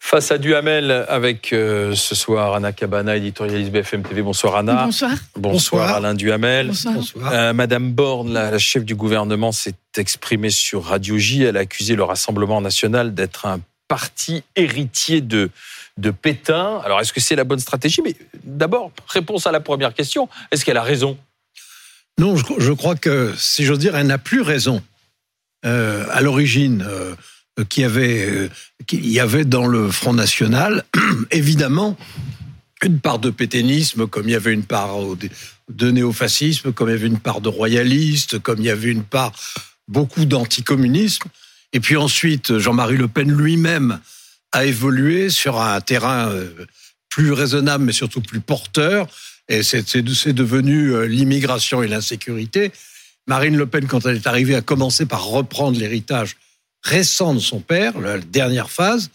Face à Duhamel avec euh, ce soir Anna Cabana, éditorialiste BFM TV. Bonsoir Anna. Bonsoir. Bonsoir, Alain Duhamel. Bonsoir. Euh, Madame Borne, la, la, chef du gouvernement, s'est exprimée sur Radio J. Elle a accusé le Rassemblement national d'être un parti héritier de, de Pétain. Alors, est-ce que c'est la bonne stratégie? Mais d'abord, réponse à la première question. Est-ce qu'elle a raison? Non, je, crois que, si j'ose dire, elle n'a plus raison. Euh, à l'origine, euh, euh, y avait dans le Front National, évidemment, une part de pétainisme, comme il y avait une part de néofascisme, comme il y avait une part de royalistes, comme il y avait une part beaucoup d'anticommunisme. Et puis ensuite, Jean-Marie Le Pen lui-même a évolué sur un terrain euh, plus raisonnable, mais surtout plus porteur. Et c'est devenu euh, l'immigration et l'insécurité. Marine Le Pen, quand elle est arrivée, a commencé par reprendre l'héritage récent de son père, la dernière phase.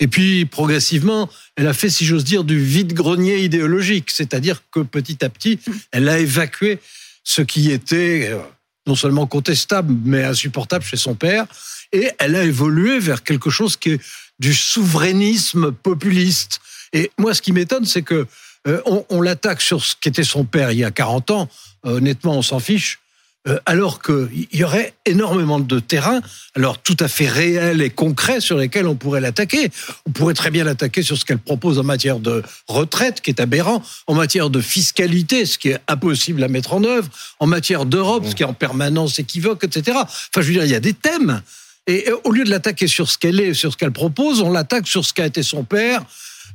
Et puis, progressivement, elle a fait, si j'ose dire, du vide-grenier idéologique. C'est-à-dire que petit à petit, elle a évacué ce qui était euh, non seulement contestable, mais insupportable chez son père. Et elle a évolué vers quelque chose qui est du souverainisme populiste. Et moi, ce qui m'étonne, c'est que euh, on, l'attaque sur ce qu'était son père il y a 40 ans. Euh, honnêtement, on s'en fiche euh, alors qu'il y aurait énormément de terrains, alors tout à fait réels et concrets sur lesquels on pourrait l'attaquer. On pourrait très bien l'attaquer sur ce qu'elle propose en matière de retraite, qui est aberrant, en matière de fiscalité, ce qui est impossible à mettre en œuvre, en matière d'Europe, ce qui est en permanence équivoque, etc. Enfin, je veux dire, il y a des thèmes. Et au lieu de l'attaquer sur ce qu'elle est, sur ce qu'elle propose, on l'attaque sur ce qu'a été son père.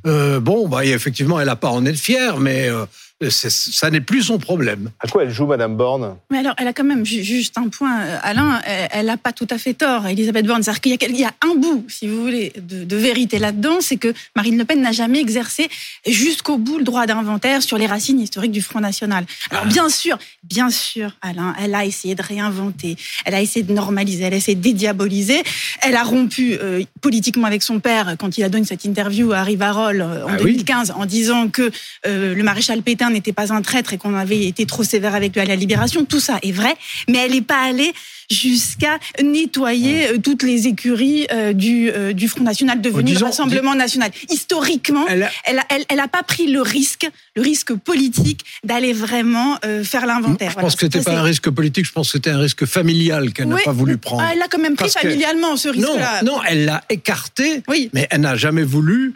Euh, bon, bah, effectivement, elle n'a pas en être fière, mais euh, ça n'est plus son problème. À quoi elle joue, Madame Borne? Mais alors, elle a quand même juste un point, Alain. Elle n'a pas tout à fait tort, Elisabeth Borne. C'est-à-dire qu'il y, y, a un bout, si vous voulez, de, de vérité là-dedans, c'est que Marine Le Pen n'a jamais exercé jusqu'au bout le droit d'inventaire sur les racines historiques du Front National. Alors, bien sûr, bien sûr, Alain, elle a essayé de réinventer, elle a essayé de normaliser, elle a essayé de dédiaboliser. Elle a rompu euh, politiquement avec son père quand il a donné cette interview à Rivarol euh, en ah 2015 oui. en disant que euh, le maréchal Pétain n'était pas un traître et qu'on avait été trop sévère avec lui à la libération. Tout ça est vrai, mais elle n'est pas allée jusqu'à nettoyer euh, toutes les écuries euh, du, euh, du Front National devenu disons, Rassemblement National. Historiquement, elle n'a elle, elle, elle a pas pris le risque, le risque politique d'aller vraiment faire l'inventaire. Je voilà. pense que c'était pas un risque politique, je pense que c'était un risque familial qu'elle oui, n'a pas voulu prendre. Elle l'a quand même pris Parce familialement, ce risque-là. Non, non, elle l'a écarté, oui. mais elle n'a jamais voulu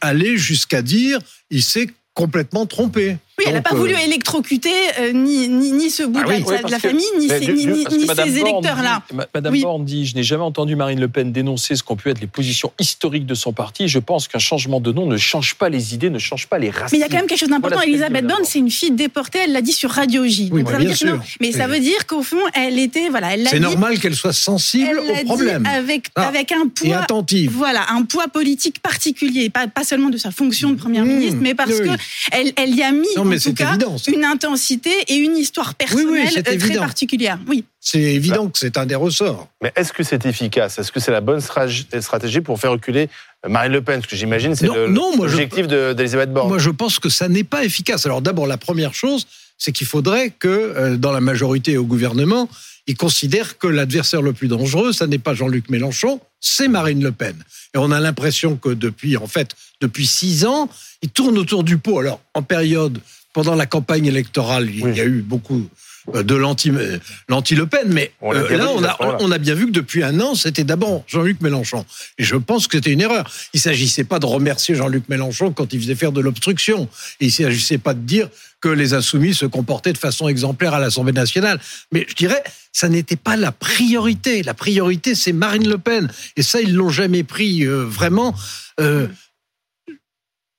aller jusqu'à dire il s'est complètement trompé. Oui, elle n'a pas euh... voulu électrocuter euh, ni, ni, ni, ce bout ah oui, de, oui, de la famille, ni, ses, ni, ni ces électeurs-là. Madame oui. Borne dit Je n'ai jamais entendu Marine Le Pen dénoncer ce qu'ont pu être les positions historiques de son parti. Je pense qu'un changement de nom ne change pas les idées, ne change pas les racines. Mais il y a quand même quelque chose d'important. Voilà Elisabeth Borne, c'est une fille déportée, elle l'a dit sur Radio J. Oui, Donc, ça veut dire sûr. Non, mais ça veut dire qu'au fond, elle était. Voilà, elle c'est normal qu'elle soit sensible au problème. Avec, ah, avec un poids. Et attentive. Voilà, un poids politique particulier. Pas, pas seulement de sa fonction de première Mmh, ministre, mais parce qu'elle elle y a mis. Mais cas, évident, une intensité et une histoire personnelle oui, oui, très évident. particulière. Oui. C'est évident bah. que c'est un des ressorts. Mais est-ce que c'est efficace? Est-ce que c'est la bonne stratégie pour faire reculer Marine Le Pen? Ce que j'imagine, c'est l'objectif je... d'Elisabeth Borne. Moi, je pense que ça n'est pas efficace. Alors d'abord, la première chose, c'est qu'il faudrait que, euh, dans la majorité au gouvernement, ils considèrent que l'adversaire le plus dangereux, ça n'est pas Jean-Luc Mélenchon, c'est Marine Le Pen. Et on a l'impression que depuis, en fait, depuis six ans, ils tournent autour du pot. Alors, en période, pendant la campagne électorale, il y a eu beaucoup euh, de l'anti-Le Pen, mais on euh, là, on a, on a bien vu que depuis un an, c'était d'abord Jean-Luc Mélenchon. Et je pense que c'était une erreur. Il ne s'agissait pas de remercier Jean-Luc Mélenchon quand il faisait faire de l'obstruction. Il ne s'agissait pas de dire que les insoumis se comportaient de façon exemplaire à l'Assemblée nationale. Mais je dirais, ça n'était pas la priorité. La priorité, c'est Marine Le Pen. Et ça, ils l'ont jamais pris euh, vraiment euh,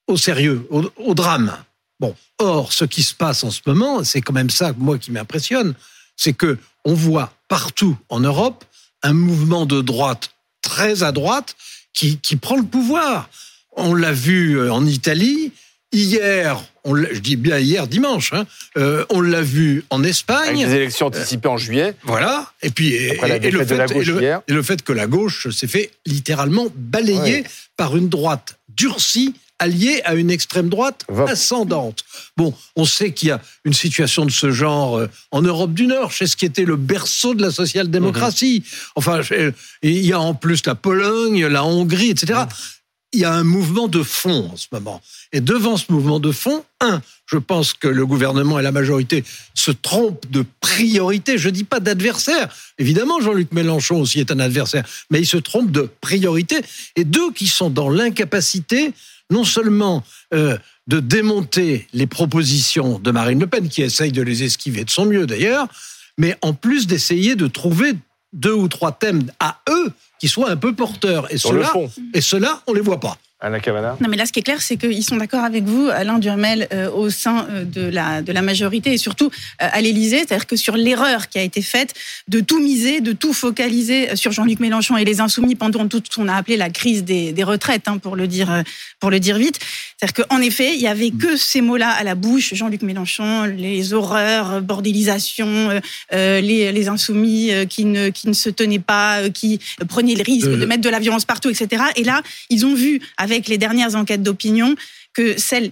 au sérieux, au, au drame. Bon, or, ce qui se passe en ce moment, c'est quand même ça, moi, qui m'impressionne, c'est que on voit partout en Europe un mouvement de droite très à droite qui, qui prend le pouvoir. On l'a vu euh, en Italie. Hier, on je dis bien hier dimanche, hein, euh, on l'a vu en Espagne. Avec des élections anticipées euh, en juillet. Voilà. Et puis et, et, le fait, gauche et, le, hier. et le fait que la gauche s'est fait littéralement balayer Ouais. par une droite durcie allié à une extrême droite ascendante. Bon, on sait qu'il y a une situation de ce genre euh, en Europe du Nord, chez ce qui était le berceau de la social-démocratie. Mhm. Enfin, il y a en plus la Pologne, la Hongrie, etc il y a un mouvement de fond en ce moment. Et devant ce mouvement de fond, un, je pense que le gouvernement et la majorité se trompent de priorité. Je ne dis pas d'adversaire. Évidemment, Jean-Luc Mélenchon aussi est un adversaire, mais ils se trompent de priorité. Et deux, qui sont dans l'incapacité non seulement euh, de démonter les propositions de Marine Le Pen, qui essaye de les esquiver de son mieux d'ailleurs, mais en plus d'essayer de trouver deux ou trois thèmes à eux qui soient un peu porteurs. Et cela, et cela, on les voit pas. Anna Cavana Non, mais là, ce qui est clair, c'est qu'ils sont d'accord avec vous, Alain Duhamel, euh, au sein euh, de la, de la majorité et surtout euh, à l'Élysée. C'est-à-dire que sur l'erreur qui a été faite de tout miser, de tout focaliser sur Jean-Luc Mélenchon et les Insoumis pendant tout ce qu'on a appelé la crise des, des retraites, hein, pour, le dire, pour le dire vite. C'est-à-dire qu'en effet, il y avait que ces mots-là à la bouche, Jean-Luc Mélenchon, les horreurs, bordélisation, les, les Insoumis qui, ne, qui ne se tenaient pas, qui prenaient le risque de mettre de la violence partout, etc. Et là, ils ont vu, avec les dernières enquêtes d'opinion que celles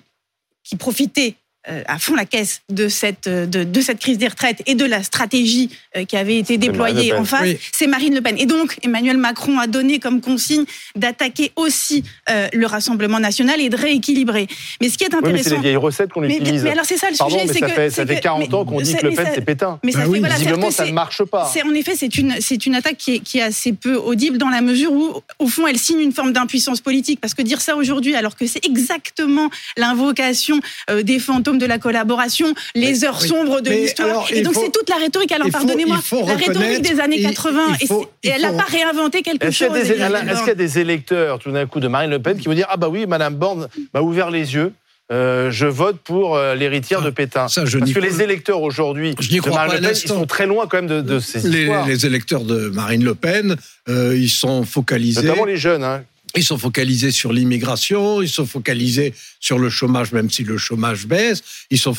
qui profitaient à fond la caisse de cette, euh, de, de, cette crise des retraites et de la stratégie euh, qui avait été déployée en face, c'est Marine Le Pen. Et donc, Emmanuel Macron a donné comme consigne d'attaquer aussi le Rassemblement national et de rééquilibrer. Mais ce qui est intéressant. Oui, c'est les vieilles recettes qu'on utilise. Mais, alors, c'est ça le sujet. Mais ça, que, fait, ça fait 40 ans qu'on dit que Le Pen, c'est pétain. Mais ça bah fait, voilà, Visiblement, ça ne marche pas. En effet, c'est une, une attaque qui est, qui est assez peu audible dans la mesure où, au fond, elle signe une forme d'impuissance politique. Parce que dire ça aujourd'hui, alors que c'est exactement l'invocation des fantômes de la collaboration, les heures sombres de l'histoire. Et donc c'est toute la rhétorique. Alors pardonnez-moi, la rhétorique des années 80. et, elle n'a pas réinventé quelque chose. Est-ce qu'il y a des électeurs, tout d'un coup, de Marine Le Pen qui vont dire Ah bah oui, Madame Borne m'a ouvert les yeux euh, je vote pour euh, l'héritière de Pétain. Parce que les électeurs aujourd'hui de Marine Le Pen, ils sont très loin quand même de, ces les, histoires. Les électeurs de Marine Le Pen, euh, ils sont focalisés. Notamment les jeunes. Hein. Ils sont focalisés sur l'immigration, ils sont focalisés sur le chômage, même si le chômage baisse, ils sont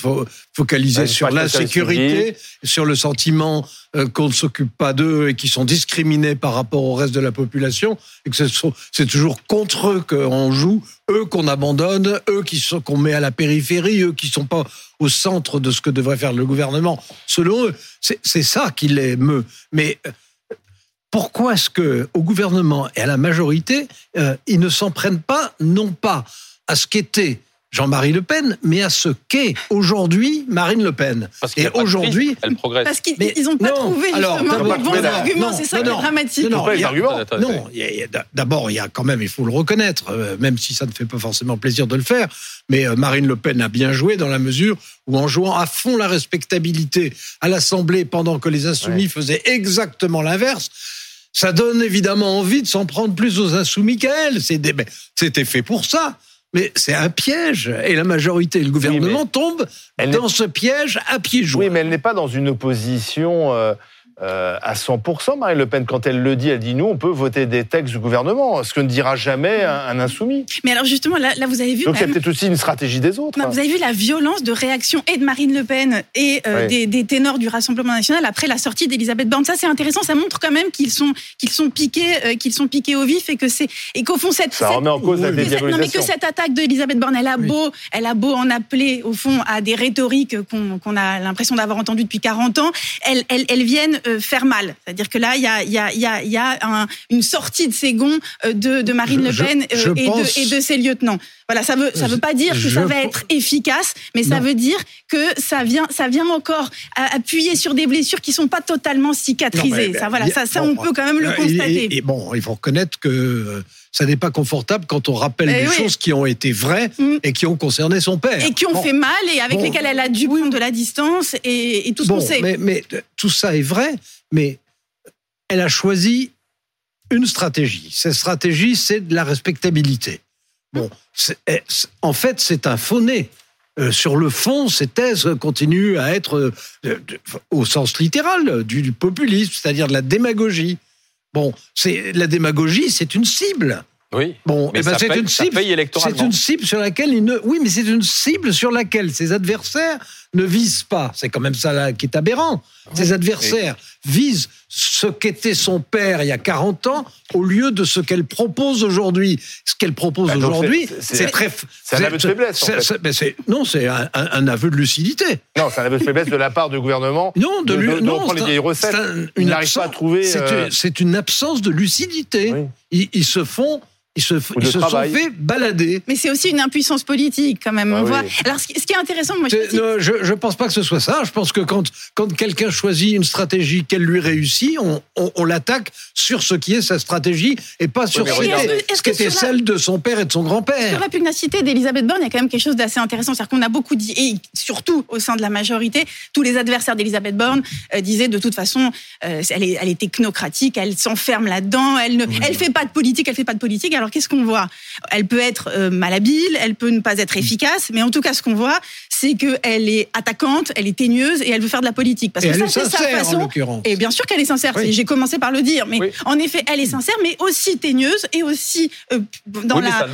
focalisés sur l'insécurité, sur le sentiment euh, qu'on ne s'occupe pas d'eux et qu'ils sont discriminés par rapport au reste de la population, et que c'est toujours contre eux qu'on joue, eux qu'on abandonne, eux qui sont qu'on met à la périphérie, eux qui sont pas au centre de ce que devrait faire le gouvernement. Selon eux, c'est ça qui les meut. Mais euh, pourquoi est-ce que au gouvernement et à la majorité, euh, ils ne s'en prennent pas, non pas à ce qu'était Jean-Marie Le Pen, mais à ce qu'est aujourd'hui Marine Le Pen. Parce et aujourd'hui, elle progresse. Parce qu'ils n'ont pas trouvé justement les bons arguments. C'est ça qui est dramatique. Non, non d'abord, il y a quand même, il faut le reconnaître, euh, même si ça ne fait pas forcément plaisir de le faire. Mais euh, Marine Le Pen a bien joué dans la mesure où, en jouant à fond la respectabilité à l'Assemblée, pendant que les Insoumis faisaient exactement l'inverse, ça donne évidemment envie de s'en prendre plus aux insoumis qu'à elle. C'était fait pour ça. Mais c'est un piège. Et la majorité et le gouvernement tombent dans ce piège à pieds joints. Oui, mais elle n'est pas dans une opposition. Euh, euh, à 100%, Marine Le Pen. Quand elle le dit, elle dit nous, on peut voter des textes du gouvernement, ce que ne dira jamais un, insoumis. Mais alors justement, là, là vous avez vu. Donc il y a peut-être aussi une stratégie des autres. Vous avez vu la violence de réaction et de Marine Le Pen et euh, des, ténors du Rassemblement national après la sortie d'Elisabeth Borne. Ça, c'est intéressant. Ça montre quand même qu'ils sont qu'ils sont piqués euh, qu'ils sont piqués au vif et que c'est et qu'au fond cette ça remet en cause la dédiabolisation. Non mais que cette attaque d'Elisabeth Borne, elle a beau elle a beau en appeler au fond à des rhétoriques qu'on a l'impression d'avoir entendues depuis 40 ans, elles elles, elles viennent faire mal. C'est-à-dire que là, il y a, y a, y a, y a une sortie de ses gonds euh, de, de Marine Le Pen euh, et, de, et, de, ses lieutenants. Voilà, ça veut, ça veut pas dire que ça va être efficace, mais ça veut dire que ça vient, ça vient encore appuyer sur des blessures qui sont pas totalement cicatrisées. ça, voilà, ça, ça on peut quand même le constater. Et, bon, il faut reconnaître que euh, ça n'est pas confortable quand on rappelle des choses qui ont été vraies mm. et qui ont concerné son père. Et qui ont fait mal et avec lesquelles elle a dû prendre de la distance et, tout ce qu'on sait. Mais, mais tout ça est vrai, mais elle a choisi une stratégie. Cette stratégie, c'est de la respectabilité. Bon, eh, en fait, c'est un faux-né. Euh, sur le fond, ces thèses continuent à être, euh, au sens littéral, du, populisme, c'est-à-dire de la démagogie. Bon, c'est la démagogie, c'est une cible. Oui. Bon, mais eh ben c'est une cible. C'est une cible sur laquelle il ne. Oui, mais c'est une cible sur laquelle ses adversaires ne visent pas, c'est quand même ça là qui est aberrant, ses adversaires visent ce qu'était son père il y a 40 ans au lieu de ce qu'elle propose aujourd'hui. Ce qu'elle propose bah, aujourd'hui, c'est très. C'est un aveu de faiblesse. non, c'est un, aveu de lucidité. Non, c'est un aveu de faiblesse de la part du gouvernement. Non, de, de, non, les vieilles recettes. Il n'arrive pas à trouver. C'est une, absence de lucidité. ils, se font ils se, sont fait balader. Mais c'est aussi une impuissance politique, quand même. on ah voit. Alors, ce qui est intéressant, moi, je ne pense pas que ce soit ça. Je pense que quand, quand quelqu'un choisit une stratégie qu'elle lui réussit, on, on, l'attaque sur ce qui est sa stratégie et pas sur ce, qui était celle de son père et de son grand-père. Sur la pugnacité d'Elisabeth Borne, il y a quand même quelque chose d'assez intéressant. C'est-à-dire qu'on a beaucoup dit, et surtout au sein de la majorité, tous les adversaires d'Elisabeth Borne euh, disaient de toute façon, euh, elle, est, elle est technocratique, elle s'enferme là-dedans, elle ne elle fait pas de politique, elle fait pas de politique. Alors, qu'est-ce qu'on voit? Elle peut être euh, malhabile, elle peut ne pas être efficace, mais en tout cas, ce qu'on voit, c'est qu'elle est attaquante, elle est teigneuse et elle veut faire de la politique. Parce que ça, c'est sa façon. et bien sûr qu'elle est sincère. J'ai commencé par le dire, mais en effet, elle est sincère, mais aussi teigneuse et aussi euh, dans, la,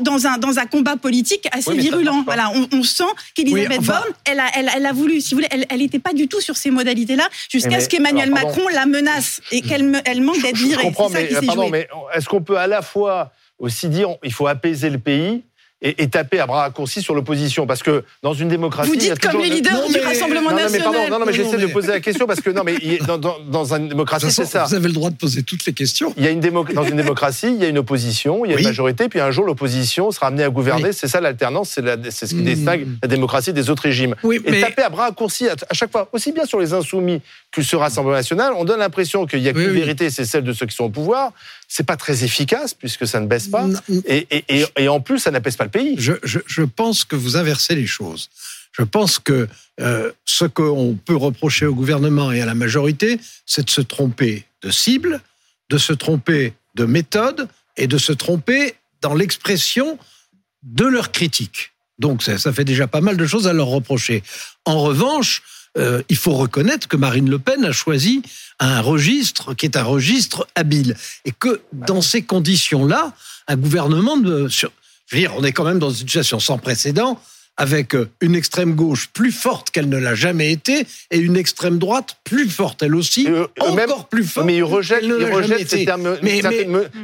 dans, un, dans un combat politique assez virulent. Voilà, on, sent qu'Elisabeth Borne, elle a, elle, a voulu, si vous voulez, elle n'était pas du tout sur ces modalités-là, jusqu'à ce qu'Emmanuel Macron la menace et qu'elle elle manque d'être virée. Je comprends, mais est-ce qu'on peut à la fois aussi dire il faut apaiser le pays et, taper à bras raccourcis sur l'opposition. Parce que dans une démocratie. Vous dites comme les leaders du Rassemblement national. Mais pardon, non, non, mais j'essaie de poser la question parce que non, mais dans, dans, dans une démocratie, c'est ça. Vous avez le droit de poser toutes les questions. Il y a une dans une démocratie, il y a une opposition, il y a une majorité, puis un jour l'opposition sera amenée à gouverner. C'est ça l'alternance, c'est ce qui distingue la démocratie des autres régimes. et taper à bras raccourcis à, chaque fois, aussi bien sur les insoumis que sur Rassemblement national, on donne l'impression qu'il y a qu'une vérité, c'est celle de ceux qui sont au pouvoir c'est pas très efficace puisque ça ne baisse pas. Et, en plus, ça n'apaise pas le pays. Je, pense que vous inversez les choses. Je pense que euh, ce qu'on peut reprocher au gouvernement et à la majorité, c'est de se tromper de cible, de se tromper de méthode et de se tromper dans l'expression de leurs critiques. Donc ça, ça fait déjà pas mal de choses à leur reprocher. En revanche, euh, il faut reconnaître que Marine Le Pen a choisi un registre qui est un registre habile. Et que dans ces conditions-là, un gouvernement de... Je veux dire, on est quand même dans une situation sans précédent avec euh, une extrême gauche plus forte qu'elle ne l'a jamais été et une extrême droite plus forte, elle aussi, euh, encore plus forte. Mais il rejette, ces, termes, mais,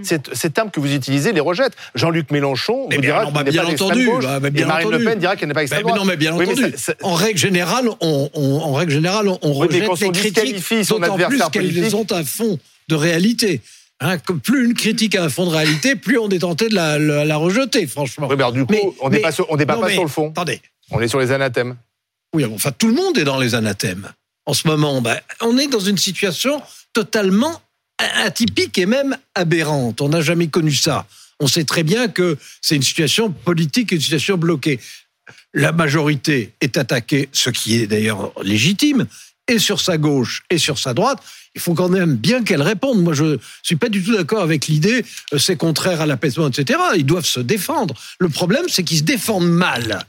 ces, termes que vous utilisez, les rejette. Jean-Luc Mélenchon vous dira qu'il n'est pas entendu, gauche, bah, et Marine Le Pen dira qu'elle n'est pas extrême droite. non, mais bien entendu. en règle générale, on, en règle générale, on rejette les critiques, d'autant plus qu'elles ont un fond de réalité. Hein, plus une critique a un fond de réalité, plus on est tenté de la, rejeter, franchement. Oui, du coup, on n'est pas, sur, on pas, sur le fond. Attendez. On est sur les anathèmes. Oui, enfin, tout le monde est dans les anathèmes. En ce moment, ben, on est dans une situation totalement atypique et même aberrante. On n'a jamais connu ça. On sait très bien que c'est une situation politique, une situation bloquée. La majorité est attaquée, ce qui est d'ailleurs légitime, et sur sa gauche et sur sa droite il faut quand même bien qu'elle réponde. Moi, je suis pas du tout d'accord avec l'idée euh, c'est contraire à l'apaisement, etc. Ils doivent se défendre. Le problème, c'est qu'ils se défendent mal.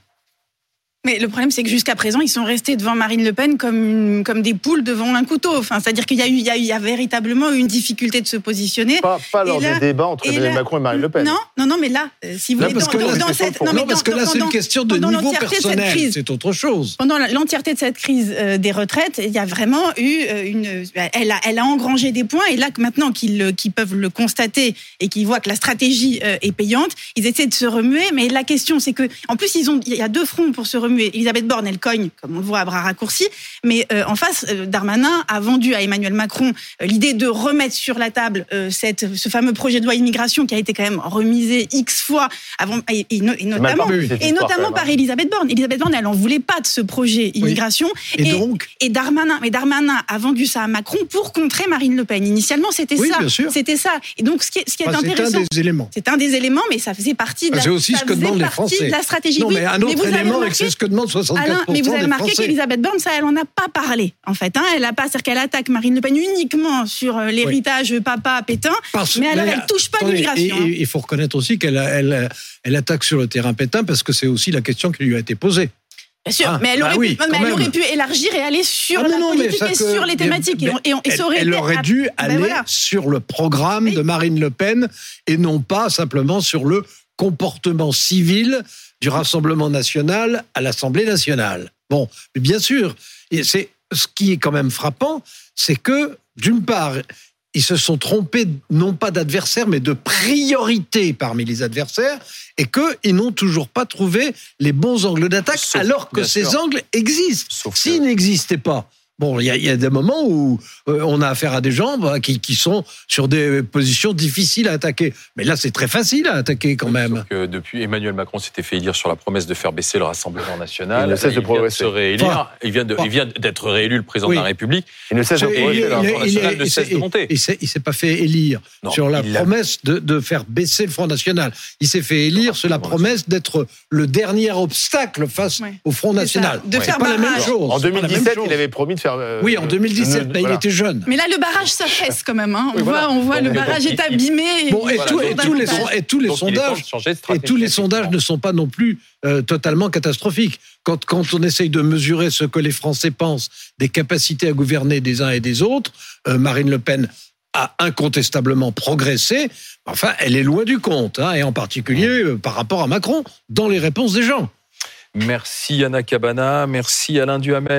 Mais le problème, c'est que jusqu'à présent, ils sont restés devant Marine Le Pen comme, comme des poules devant un couteau. Enfin, C'est-à-dire qu'il y, a eu, il y, a eu, il y a véritablement une difficulté de se positionner. Pas, pas lors des débats entre Emmanuel Macron et Marine Le Pen. Non, non, non, mais là, euh, si vous voulez, parce que là, dans, cette, non, parce que là, c'est une question de niveau personnel. C'est autre chose. Pendant l'entièreté de cette crise euh, des retraites, il y a vraiment eu euh, une. Elle a, elle a engrangé des points, et là, maintenant qu'ils peuvent le constater et qu'ils voient que la stratégie est payante, ils essaient de se remuer. Mais la question, c'est que, en plus, ils ont, il y a deux fronts pour se remuer Elisabeth Borne, elle cogne, comme on le voit à bras raccourcis, mais euh, en face, euh, Darmanin a vendu à Emmanuel Macron euh, l'idée de remettre sur la table cette, ce fameux projet de loi immigration qui a été quand même remisé x fois avant, et, notamment, et notamment par Elisabeth Borne. Elisabeth Borne, elle n'en voulait pas de ce projet immigration. Et, donc et Darmanin, mais Darmanin a vendu ça à Macron pour contrer Marine Le Pen. Initialement, c'était ça. C'était ça. Et donc, ce qui est, ce qui est intéressant, c'est un des éléments. C'est un des éléments, mais ça faisait partie de la, aussi ce que demandent les Français. de la stratégie. Non, mais un autre élément, c'est ce que demande 64% Alain, mais vous avez remarqué qu'Elisabeth Borne, ça, elle en a pas parlé, en fait. Hein. Elle a pas, c'est-à-dire qu'elle attaque Marine Le Pen uniquement sur euh, l'héritage papa Pétain, mais elle, ne touche pas l'immigration. Hein. Il faut reconnaître aussi qu'elle elle, elle attaque sur le terrain Pétain parce que c'est aussi la question qui lui a été posée. Bien sûr, ah, mais, elle bah aurait, pu, elle aurait, pu, élargir et aller sur ah, la politique et sur les thématiques. et, elle, aurait, elle aurait dû ben aller sur le programme de Marine Le Pen et non pas simplement sur le comportement civil du Rassemblement national à l'Assemblée nationale. Bon, mais bien sûr, c'est ce qui est quand même frappant, c'est que d'une part, ils se sont trompés non pas d'adversaires, mais de priorité parmi les adversaires, et qu'ils n'ont toujours pas trouvé les bons angles d'attaque, alors que ces angles existent. S'ils n'existaient pas, Bon, il y, a des moments où euh, on a affaire à des gens bah, qui, sont sur des positions difficiles à attaquer. Mais là, c'est très facile à attaquer quand même. que depuis Emmanuel Macron s'était fait élire sur la promesse de faire baisser le Rassemblement national. Il ne cesse de progresser. Se réélire. il vient d'être réélu le président de la République. Il ne cesse de progresser. Il, ne cesse de monter. Il ne s'est pas fait élire sur la promesse de, de, faire baisser le Front National. Il s'est fait élire sur la promesse d'être le dernier obstacle face au Front National. C'est pas la même chose. En 2017, il avait promis de faire euh, oui, en 2017, il était jeune. Mais là, le barrage s'affaisse quand même. Hein. On, voit, on voit le barrage est abîmé. Bon, et, tous les, et tous les sondages, et tous les sondages ne sont pas non plus euh, totalement catastrophiques. Quand, quand on essaye de mesurer ce que les Français pensent des capacités à gouverner des uns et des autres, euh, Marine Le Pen a incontestablement progressé. Enfin, elle est loin du compte, hein, et en particulier par rapport à Macron, dans les réponses des gens. Merci Anna Cabana, merci Alain Duhamel.